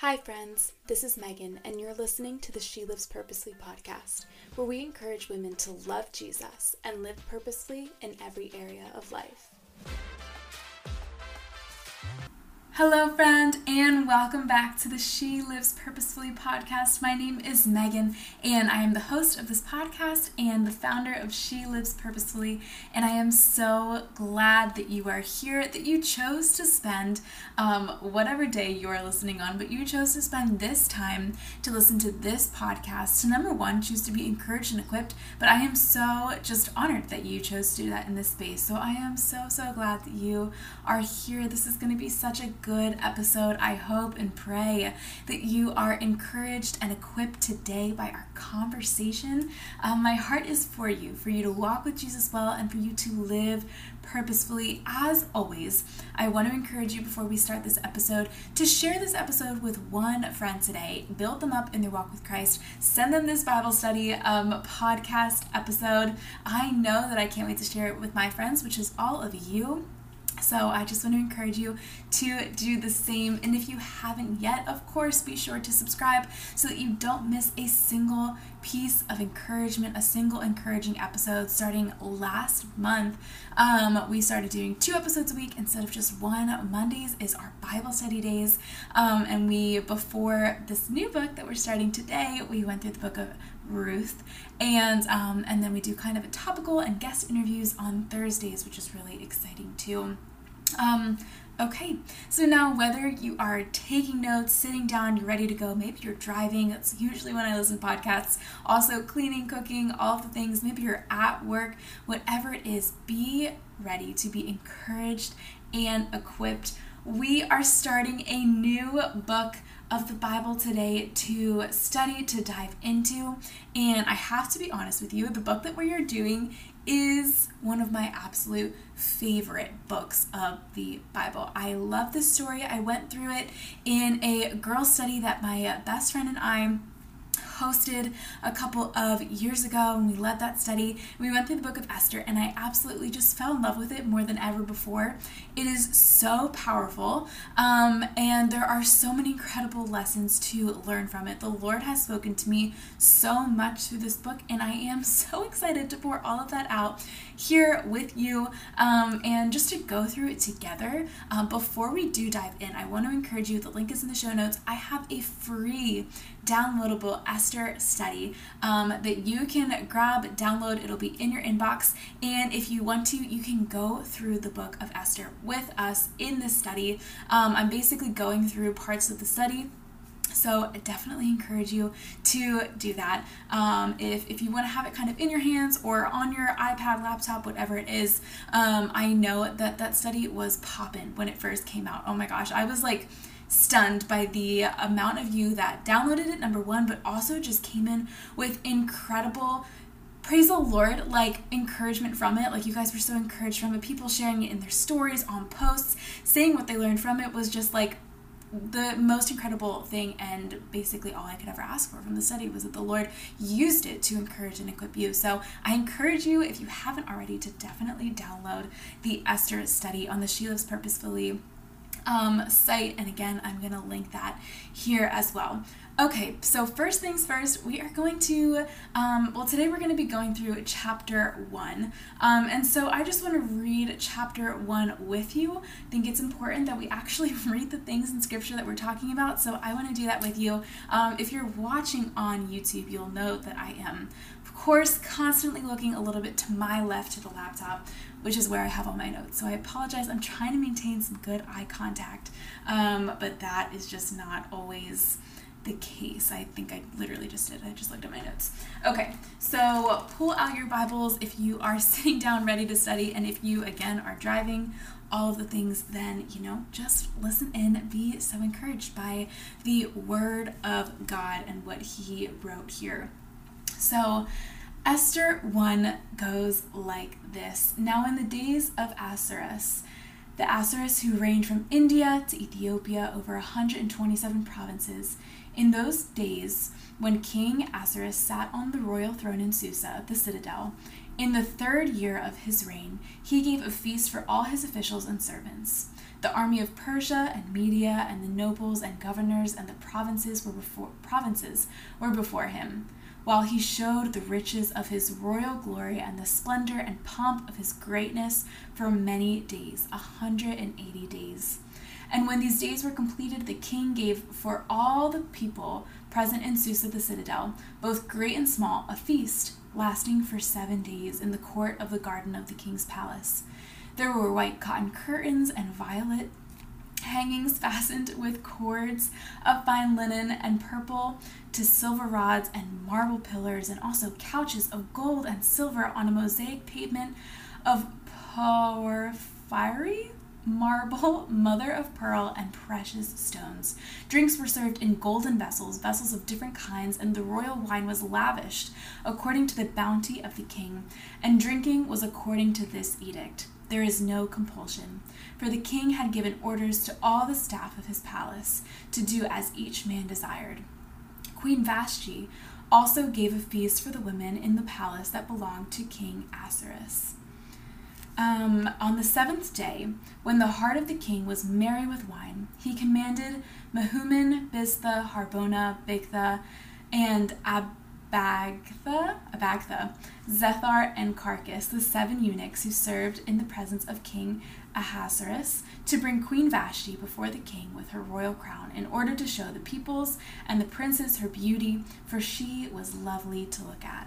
Hi, friends. This is Megan, and you're listening to the She Lives Purposely podcast, where we encourage women to love Jesus and live purposely in every area of life. Hello, friend, and welcome back to the She Lives Purposefully podcast. My name is Megan, and I am the host of this podcast and the founder of She Lives Purposefully. And I am so glad that you are here, that you chose to spend um, whatever day you are listening on, but you chose to spend this time to listen to this podcast. To number one, choose to be encouraged and equipped. But I am so just honored that you chose to do that in this space. So I am so, so glad that you are here. This is going to be such a good episode. I hope and pray that you are encouraged and equipped today by our conversation. Um, my heart is for you, for you to walk with Jesus well and for you to live purposefully. As always, I want to encourage you before we start this episode to share this episode with one friend today. Build them up in their walk with Christ. Send them this Bible study um, podcast episode. I know that I can't wait to share it with my friends, which is all of you. So I just want to encourage you to do the same. And if you haven't yet, of course, be sure to subscribe so that you don't miss a single piece of encouragement, a single encouraging episode. Starting last month, um, we started doing two episodes a week instead of just one. Mondays is our Bible study days. Um, and we, before this new book that we're starting today, we went through the book of Ruth, and um, and then we do kind of a topical and guest interviews on Thursdays, which is really exciting too. Um, okay, so now whether you are taking notes, sitting down, you're ready to go, maybe you're driving, that's usually when I listen to podcasts, also cleaning, cooking, all the things, maybe you're at work, whatever it is, be ready to be encouraged and equipped. We are starting a new book of the Bible today to study, to dive into. And I have to be honest with you, the book that we are doing is one of my absolute favorite books of the Bible. I love this story. I went through it in a girl study that my best friend and I hosted a couple of years ago and we led that study. We went through the book of Esther and I absolutely just fell in love with it more than ever before. It is so powerful um, and there are so many incredible lessons to learn from it. The Lord has spoken to me so much through this book and I am so excited to pour all of that out here with you um, and just to go through it together. Um, before we do dive in, I want to encourage you, the link is in the show notes. I have a free downloadable Esther study um, that you can grab, download. It'll be in your inbox. And if you want to, you can go through the book of Esther with us in this study. Um, I'm basically going through parts of the study so I definitely encourage you to do that. Um, if, if you want to have it kind of in your hands or on your iPad, laptop, whatever it is, um, I know that that study was popping when it first came out. Oh my gosh, I was like stunned by the amount of you that downloaded it, number one, but also just came in with incredible praise the Lord, like encouragement from it. Like you guys were so encouraged from it. People sharing it in their stories, on posts, saying what they learned from it was just like the most incredible thing and basically all I could ever ask for from the study was that the Lord used it to encourage and equip you. So I encourage you, if you haven't already, to definitely download the Esther study on the She Lives Purposefully um, site. And again, I'm going to link that here as well. Okay, so first things first, we are going to, um, well, today we're going to be going through chapter one. Um, and so I just want to read chapter one with you. I think it's important that we actually read the things in scripture that we're talking about. So I want to do that with you. Um, if you're watching on YouTube, you'll note that I am, course, constantly looking a little bit to my left to the laptop, which is where I have all my notes. So I apologize. I'm trying to maintain some good eye contact, um, but that is just not always the case. I think I literally just did. I just looked at my notes. Okay, so pull out your Bibles if you are sitting down ready to study, and if you, again, are driving, all of the things, then, you know, just listen in, be so encouraged by the Word of God and what He wrote here. So, Esther 1 goes like this Now, in the days of Ahasuerus, the Ahasuerus who reigned from India to Ethiopia over 127 provinces, in those days, when King Ahasuerus sat on the royal throne in Susa, the citadel, in the third year of his reign, he gave a feast for all his officials and servants. The army of Persia and Media and the nobles and governors and the provinces were before provinces were before him, while he showed the riches of his royal glory and the splendor and pomp of his greatness for many days, a hundred and eighty days. And when these days were completed, the king gave for all the people present in Susa the citadel, both great and small, a feast lasting for seven days in the court of the garden of the king's palace. There were white cotton curtains and violet hangings fastened with cords of fine linen and purple to silver rods and marble pillars, and also couches of gold and silver on a mosaic pavement of porphyry marble, mother of pearl, and precious stones. Drinks were served in golden vessels, vessels of different kinds, and the royal wine was lavished according to the bounty of the king, and drinking was according to this edict. There is no compulsion, for the king had given orders to all the staff of his palace to do as each man desired. Queen Vashti also gave a feast for the women in the palace that belonged to King Ahasuerus. Um, on the seventh day, when the heart of the king was merry with wine, he commanded Mehuman, Biztha, Harbona, Bigtha, and Abagtha, Abagtha, Zethar, and Carkas, the seven eunuchs who served in the presence of King Ahasuerus, to bring Queen Vashti before the king with her royal crown, in order to show the peoples and the princes her beauty, for she was lovely to look at.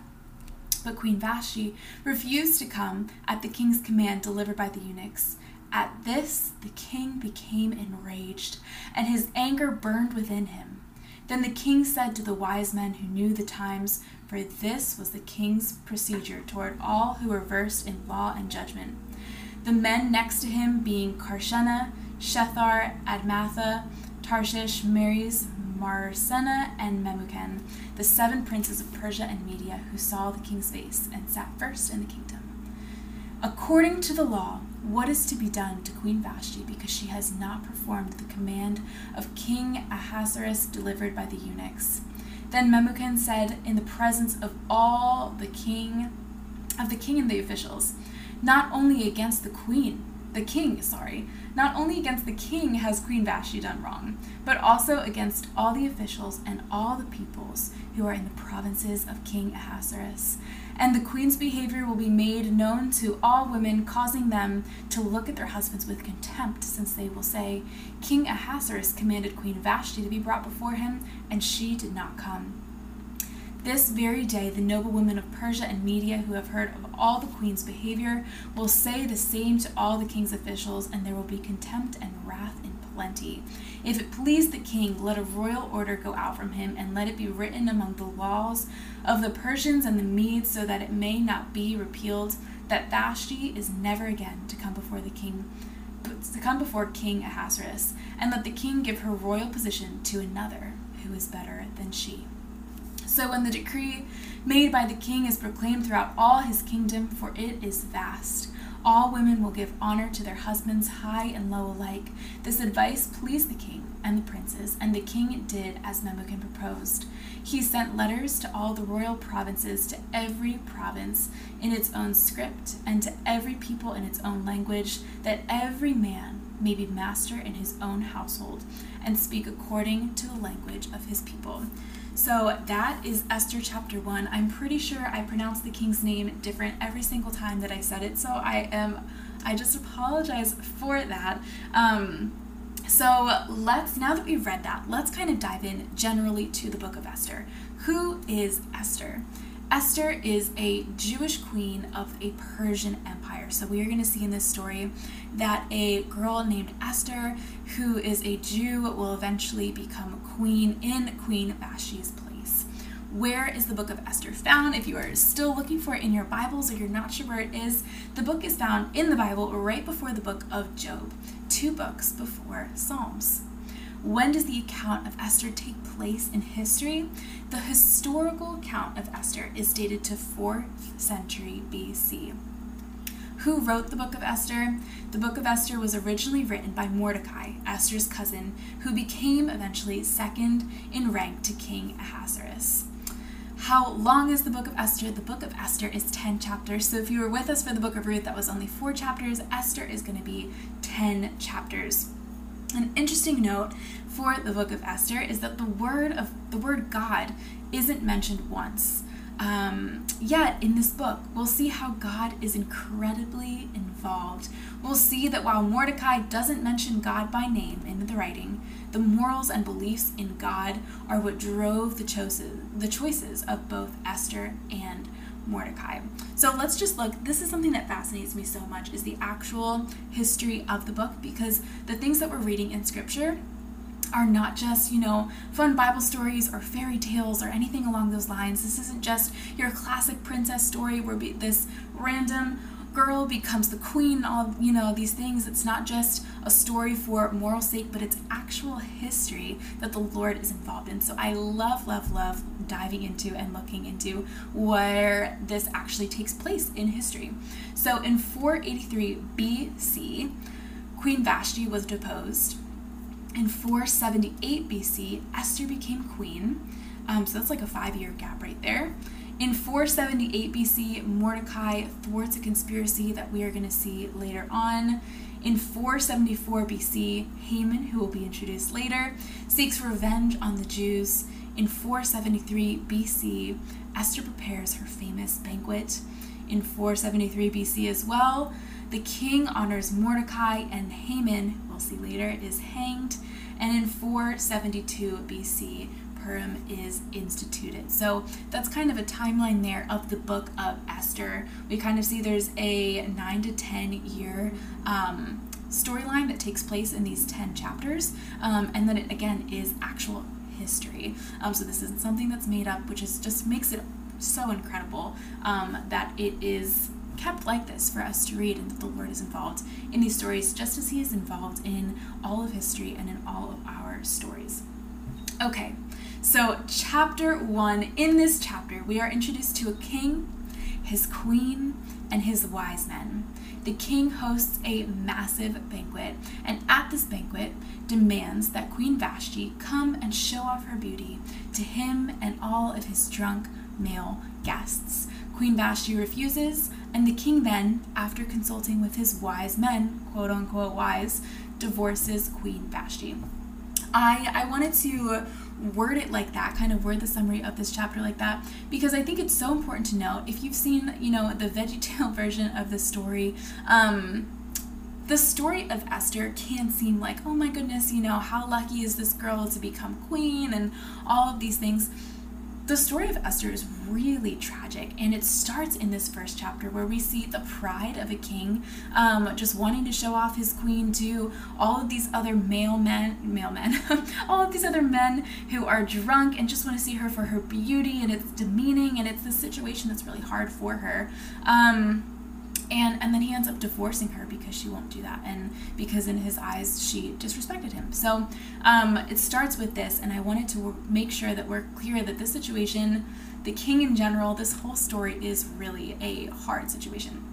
But Queen Vashti refused to come at the king's command delivered by the eunuchs. At this, the king became enraged, and his anger burned within him. Then the king said to the wise men who knew the times, for this was the king's procedure toward all who were versed in law and judgment. The men next to him being Karshena, Shethar, Admatha, Tarshish, Meres, Marsena, and Memucan, the seven princes of Persia and Media who saw the king's face and sat first in the kingdom. According to the law, what is to be done to Queen Vashti because she has not performed the command of King Ahasuerus delivered by the eunuchs? Then Memucan said in the presence of all the king of the king and the officials, not only against the queen, the king, sorry, not only against the king has Queen Vashti done wrong, but also against all the officials and all the peoples who are in the provinces of King Ahasuerus. And the queen's behavior will be made known to all women, causing them to look at their husbands with contempt, since they will say, King Ahasuerus commanded Queen Vashti to be brought before him, and she did not come. This very day, the noble women of Persia and Media who have heard of all the queen's behavior will say the same to all the king's officials, and there will be contempt and wrath in plenty. If it please the king, let a royal order go out from him, and let it be written among the laws of the Persians and the Medes, so that it may not be repealed, that Vashti is never again to come before the king to come before King Ahasuerus, and let the king give her royal position to another who is better than she. So when the decree made by the king is proclaimed throughout all his kingdom, for it is vast, all women will give honor to their husbands, high and low alike. This advice pleased the king and the princes, and the king did as Memucan proposed. He sent letters to all the royal provinces, to every province in its own script, and to every people in its own language, that every man may be master in his own household and speak according to the language of his people. So that is Esther chapter 1. I'm pretty sure I pronounced the king's name different every single time that I said it, so I am I just apologize for that. Um, so let's now that we've read that, let's kind of dive in generally to the book of Esther. Who is Esther? Esther is a Jewish queen of a Persian empire. So we are going to see in this story that a girl named Esther, who is a Jew, will eventually become queen in Queen Vashti's place. Where is the book of Esther found? If you are still looking for it in your Bibles or you're not sure where it is, the book is found in the Bible right before the book of Job, two books before Psalms. When does the account of Esther take place in history? The historical account of Esther is dated to 4th century BC. Who wrote the book of Esther? The book of Esther was originally written by Mordecai, Esther's cousin, who became eventually second in rank to King Ahasuerus. how long is the book of Esther? The book of Esther is 10 chapters. So if you were with us for the book of Ruth, that was only four chapters. Esther is going to be 10 chapters. An interesting note for the book of Esther is that the word of the word God isn't mentioned once. Um, yet in this book, we'll see how God is incredibly involved. We'll see that while Mordecai doesn't mention God by name in the writing, the morals and beliefs in God are what drove the choices, the choices of both Esther and Mordecai. So let's just look. This is something that fascinates me so much is the actual history of the book because the things that we're reading in scripture are not just, you know, fun Bible stories or fairy tales or anything along those lines. This isn't just your classic princess story where this random girl becomes the queen, all, you know, these things. It's not just a story for moral sake, but it's actual history that the Lord is involved in. So I love, love, love diving into and looking into where this actually takes place in history. So in 483 BC, Queen Vashti was deposed in 478 BC, Esther became queen. Um, so that's like a five year gap right there. In 478 BC, Mordecai thwarts a conspiracy that we are going to see later on. In 474 BC, Haman, who will be introduced later, seeks revenge on the Jews. In 473 BC, Esther prepares her famous banquet. In 473 BC as well, the king honors Mordecai, and Haman, we'll see later, is hanged. And in 472 BC, Purim is instituted. So that's kind of a timeline there of the book of Esther. We kind of see there's a nine to 10 year um, storyline that takes place in these 10 chapters, um, and then it again is actual history. Um, so this isn't something that's made up, which is just makes it so incredible um, that it is kept like this for us to read, and that the Lord is involved in these stories just as He is involved in all of history and in all of our stories. Okay, so chapter one. In this chapter, we are introduced to a king, his queen, and his wise men. The king hosts a massive banquet, and at this banquet, demands that Queen Vashti come and show off her beauty to him and all of his drunk male guests. Queen Vashti refuses, and the king then, after consulting with his wise men, quote unquote wise, divorces Queen Vashti. I, I wanted to word it like that, kind of word the summary of this chapter like that, because I think it's so important to note. If you've seen, you know, the VeggieTale version of the story, um, the story of Esther can seem like, oh my goodness, you know, how lucky is this girl to become queen and all of these things the story of Esther is really tragic, and it starts in this first chapter where we see the pride of a king um, just wanting to show off his queen to all of these other male men, male men, all of these other men who are drunk and just want to see her for her beauty, and it's demeaning, and it's the situation that's really hard for her. Um, and and then he ends up divorcing her because she won't do that. And because in his eyes she disrespected him. So um, it starts with this and i wanted to make sure that we're clear that this situation the king in general this whole story is really a hard situation.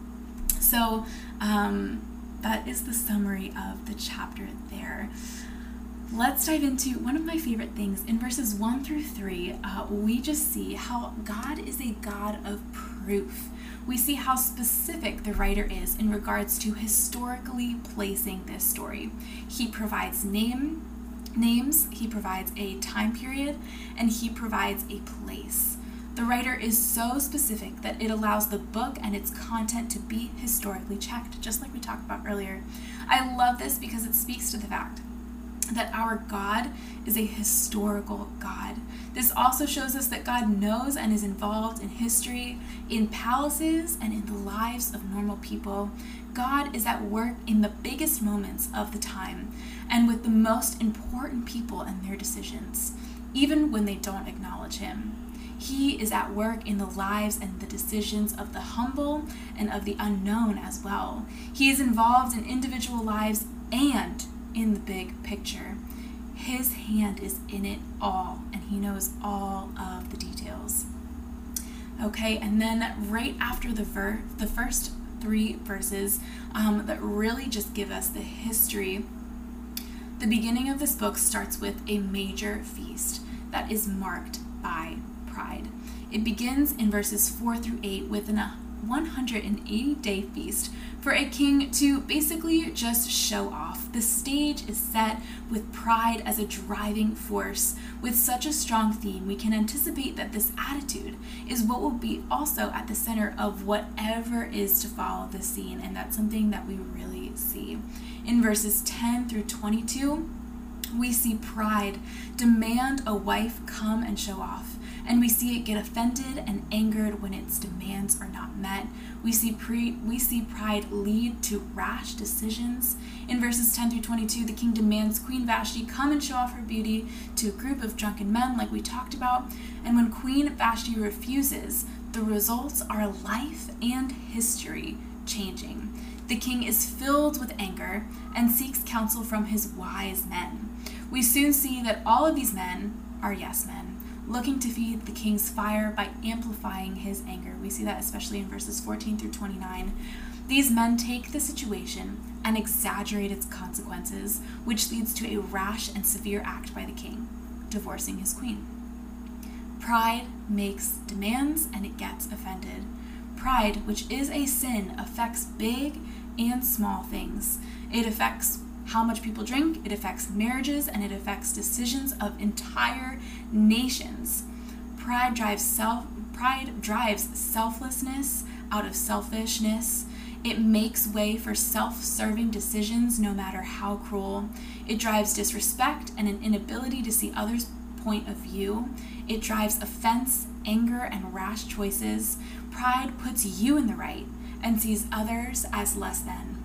So um, that is the summary of the chapter there. Let's dive into one of my favorite things. In verses 1 through 3 uh, we just see how god is a god of proof we see how specific the writer is in regards to historically placing this story. He provides name, names, he provides a time period, and he provides a place. The writer is so specific that it allows the book and its content to be historically checked, just like we talked about earlier. I love this because it speaks to the fact that our God is a historical God. This also shows us that God knows and is involved in history, in palaces, and in the lives of normal people. God is at work in the biggest moments of the time and with the most important people and their decisions, even when they don't acknowledge Him. He is at work in the lives and the decisions of the humble and of the unknown as well. He is involved in individual lives and in the big picture. His hand is in it all, and He knows all of the details. Okay, and then right after the ver- the first three verses um, that really just give us the history, the beginning of this book starts with a major feast that is marked by pride. It begins in verses 4 through 8 with an 180 day feast for a king to basically just show off. The stage is set with pride as a driving force. With such a strong theme, we can anticipate that this attitude is what will be also at the center of whatever is to follow the scene, and that's something that we really see. In verses 10 through 22, we see pride demand a wife come and show off and we see it get offended and angered when its demands are not met. We see pre- we see pride lead to rash decisions. In verses 10 through 22, the king demands Queen Vashti come and show off her beauty to a group of drunken men like we talked about, and when Queen Vashti refuses, the results are life and history changing. The king is filled with anger and seeks counsel from his wise men. We soon see that all of these men are yes men looking to feed the king's fire by amplifying his anger. We see that especially in verses 14 through 29. These men take the situation and exaggerate its consequences, which leads to a rash and severe act by the king, divorcing his queen. Pride makes demands and it gets offended. Pride, which is a sin, affects big and small things. It affects how much people drink, it affects marriages, and it affects decisions of entire nations. Pride drives self pride drives selflessness out of selfishness. It makes way for self-serving decisions no matter how cruel. It drives disrespect and an inability to see others' point of view. It drives offense, anger, and rash choices. Pride puts you in the right and sees others as less than.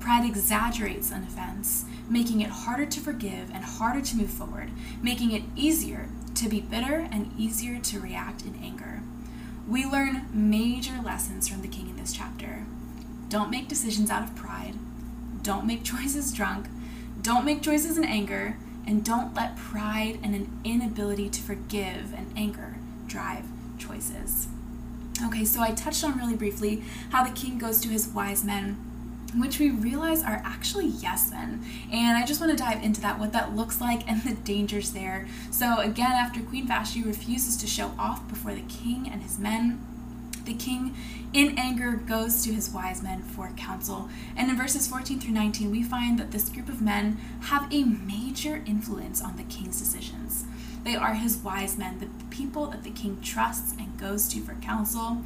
Pride exaggerates an offense, making it harder to forgive and harder to move forward, making it easier to be bitter and easier to react in anger. We learn major lessons from the king in this chapter. Don't make decisions out of pride, don't make choices drunk, don't make choices in anger, and don't let pride and an inability to forgive and anger drive choices. Okay, so I touched on really briefly how the king goes to his wise men which we realize are actually yes men. And I just want to dive into that, what that looks like, and the dangers there. So, again, after Queen Vashti refuses to show off before the king and his men, the king, in anger, goes to his wise men for counsel. And in verses 14 through 19, we find that this group of men have a major influence on the king's decisions. They are his wise men, the people that the king trusts and goes to for counsel.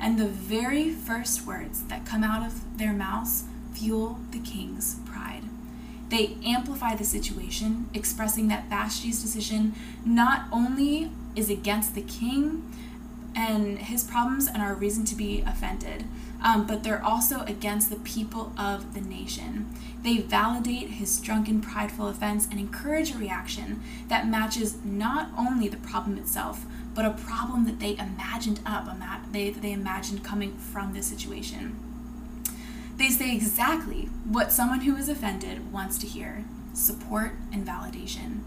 And the very first words that come out of their mouths fuel the king's pride. They amplify the situation, expressing that Vashti's decision not only is against the king and his problems and a reason to be offended, um, but they're also against the people of the nation. They validate his drunken, prideful offense and encourage a reaction that matches not only the problem itself, but a problem that they imagined up, they, they imagined coming from this situation. They say exactly what someone who is offended wants to hear support and validation.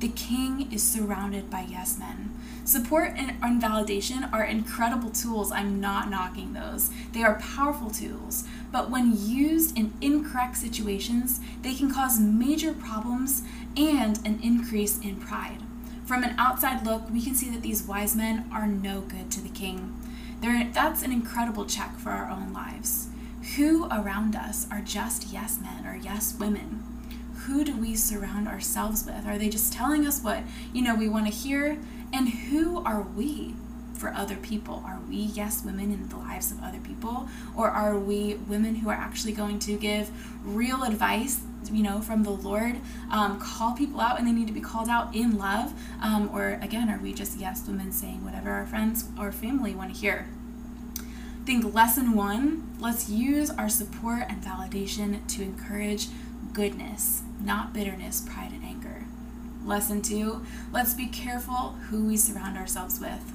The king is surrounded by yes men. Support and, validation are incredible tools. I'm not knocking those. They are powerful tools. But when used in incorrect situations, they can cause major problems and an increase in pride. From an outside look, we can see that these wise men are no good to the king. They're, that's an incredible check for our own lives. Who around us are just yes men or yes women? Who do we surround ourselves with? Are they just telling us what, you know, we want to hear? And who are we for other people? Are we yes women in the lives of other people? Or are we women who are actually going to give real advice you know, from the Lord, um, call people out and they need to be called out in love? Um, or again, are we just yes women saying whatever our friends or family want to hear? Think lesson one let's use our support and validation to encourage goodness, not bitterness, pride, and anger. Lesson two let's be careful who we surround ourselves with.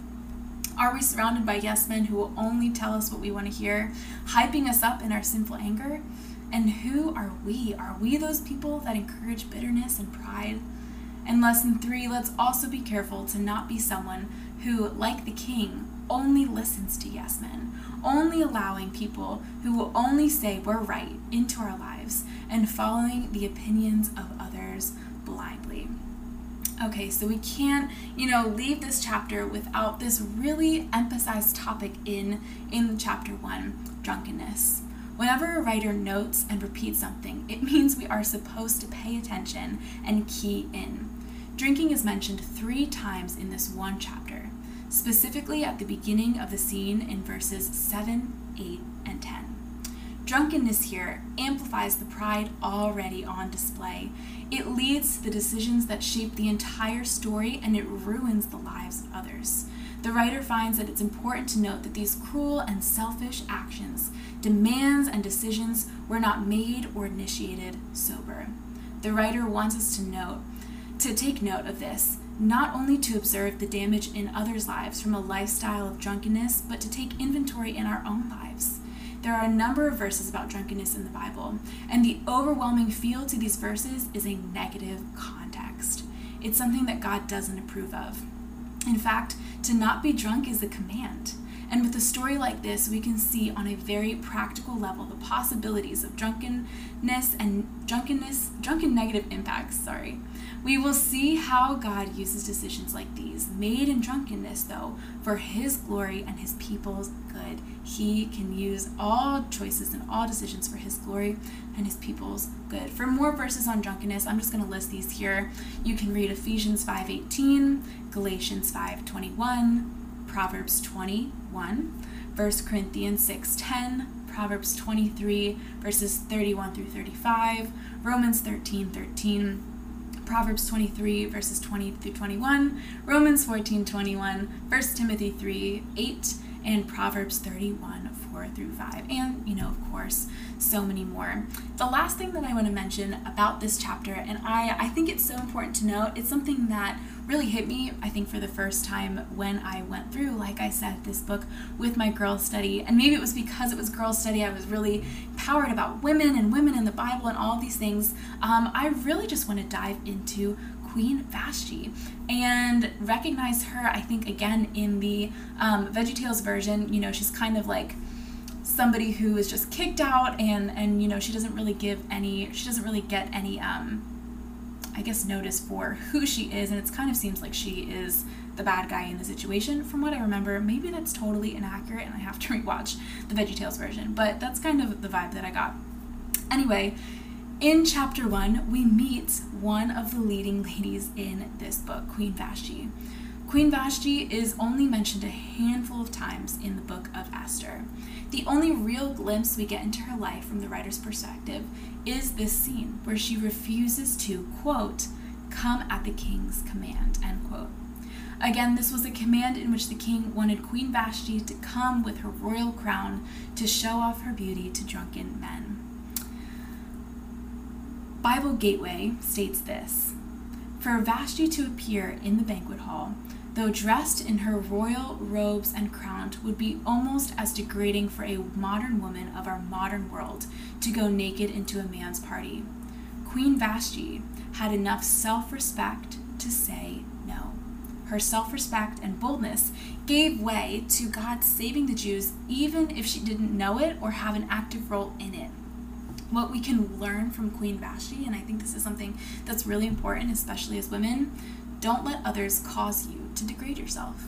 Are we surrounded by yes men who will only tell us what we want to hear, hyping us up in our sinful anger? And who are we? Are we those people that encourage bitterness and pride? And lesson three, let's also be careful to not be someone who, like the king, only listens to yes men, only allowing people who will only say we're right into our lives and following the opinions of others blindly. Okay, so we can't, you know, leave this chapter without this really emphasized topic in in chapter 1, drunkenness. Whenever a writer notes and repeats something, it means we are supposed to pay attention and key in. Drinking is mentioned 3 times in this one chapter, specifically at the beginning of the scene in verses 7, 8, and 10. Drunkenness here amplifies the pride already on display. It leads to the decisions that shape the entire story and it ruins the lives of others. The writer finds that it's important to note that these cruel and selfish actions, demands, and decisions were not made or initiated sober. The writer wants us to note, to take note of this, not only to observe the damage in others' lives from a lifestyle of drunkenness, but to take inventory in our own lives. There are a number of verses about drunkenness in the Bible, and the overwhelming feel to these verses is a negative context. It's something that God doesn't approve of. In fact, to not be drunk is a command. And with a story like this, we can see on a very practical level the possibilities of drunkenness and drunkenness, drunken negative impacts, sorry, we will see how God uses decisions like these, made in drunkenness, though, for His glory and His people's good. He can use all choices and all decisions for His glory and His people's good. For more verses on drunkenness, I'm just going to list these here. You can read Ephesians 5:18, Galatians 5:21, Proverbs 21, 1 Corinthians 6:10, Proverbs 23 verses 31 through 35, Romans 13:13. 13, Proverbs 23, verses 20 through 21, Romans 14, 21, 1 Timothy 3, 8, and Proverbs 31, 4 through 5, and, you know, of course, so many more. The last thing that I want to mention about this chapter, and I, I think it's so important to note, it's something that really hit me, I think, for the first time when I went through, like I said, this book with my girls' study. And maybe it was because it was girls' study, I was really empowered about women and women in the Bible and all these things. Um, I really just want to dive into Queen Vashti and recognize her, I think, again in the um, VeggieTales version. You know, she's kind of like somebody who is just kicked out and and you know she doesn't really give any she doesn't really get any um I guess, notice for who she is, and it kind of seems like she is the bad guy in the situation. From what I remember, maybe that's totally inaccurate, and I have to rewatch the VeggieTales version, but that's kind of the vibe that I got. Anyway, in chapter one, we meet one of the leading ladies in this book, Queen Vashti. Queen Vashti is only mentioned a handful of times in the book of Esther. The only real glimpse we get into her life from the writer's perspective is this scene where she refuses to, quote, come at the king's command, end quote. Again, this was a command in which the king wanted Queen Vashti to come with her royal crown to show off her beauty to drunken men. Bible Gateway states this For Vashti to appear in the banquet hall, though dressed in her royal robes and crowned, would be almost as degrading for a modern woman of our modern world to go naked into a man's party. Queen Vashti had enough self respect to say no. Her self respect and boldness gave way to God saving the Jews, even if she didn't know it or have an active role in it. What we can learn from Queen Vashti, and I think this is something that's really important, especially as women, don't let others cause you to degrade yourself.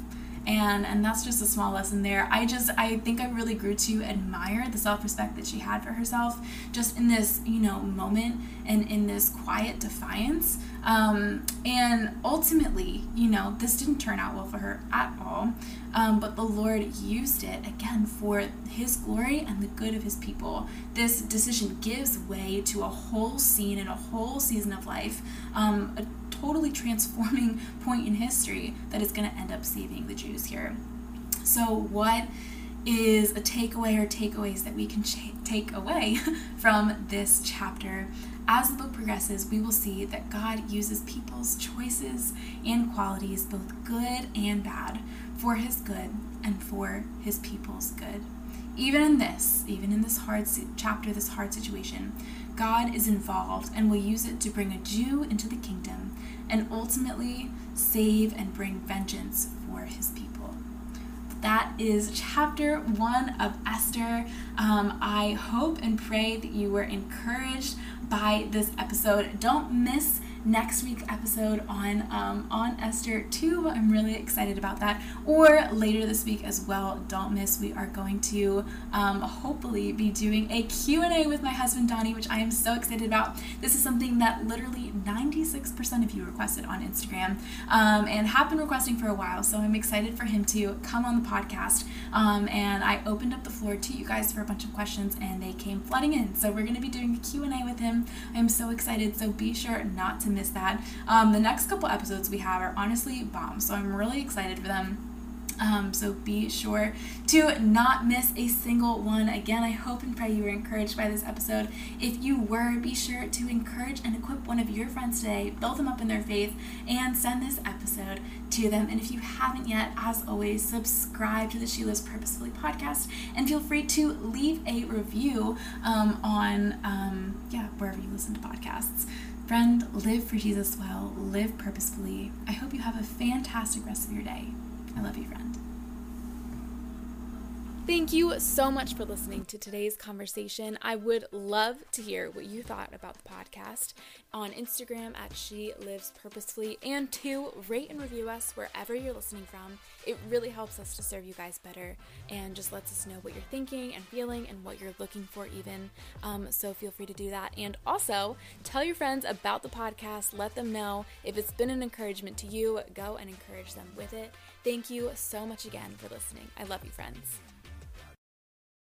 And and that's just a small lesson there. I just i think i really grew to admire the self-respect that she had for herself just in this you know moment and in this quiet defiance. Um, and ultimately you know this didn't turn out well for her at all um, but the lord used it again for his glory and the good of his people this decision gives way to a whole scene and a whole season of life um, a totally transforming point in history that is going to end up saving the Jews here. So, what is a takeaway or takeaways that we can ch- take away from this chapter? As the book progresses, we will see that God uses people's choices and qualities, both good and bad, for his good and for his people's good. Even in this, even in this hard chapter, this hard situation, God is involved and will use it to bring a Jew into the kingdom and ultimately save and bring vengeance for his people. That is chapter one of Esther. Um, I hope and pray that you were encouraged by this episode. Don't miss next week's episode on um, on Esther too. I'm really excited about that. Or later this week as well. Don't miss. We are going to um, hopefully be doing a Q&A with my husband Donnie, which I am so excited about. This is something that literally 96% of you requested on Instagram um, and have been requesting for a while. So I'm excited for him to come on the podcast. Um, and I opened up the floor to you guys for a bunch of questions, and they came flooding in. So we're going to be doing a Q&A with him. I'm so excited. So be sure not to miss that. Um, the next couple episodes we have are honestly bomb. So I'm really excited for them. Um, so be sure to not miss a single one. Again, I hope and pray you were encouraged by this episode. If you were, be sure to encourage and equip one of your friends today, build them up in their faith, and send this episode to them. And if you haven't yet, as always, subscribe to the She Lives Purposefully podcast and feel free to leave a review um, on, um, yeah, wherever you listen to podcasts. Friend, live for Jesus well, live purposefully. I hope you have a fantastic rest of your day. I love you, friend. Thank you so much for listening to today's conversation. I would love to hear what you thought about the podcast on Instagram at She Lives Purposefully and to rate and review us wherever you're listening from. It really helps us to serve you guys better and just lets us know what you're thinking and feeling and what you're looking for, even. Um, so feel free to do that. And also tell your friends about the podcast. Let them know if it's been an encouragement to you. Go and encourage them with it. Thank you so much again for listening. I love you, friends.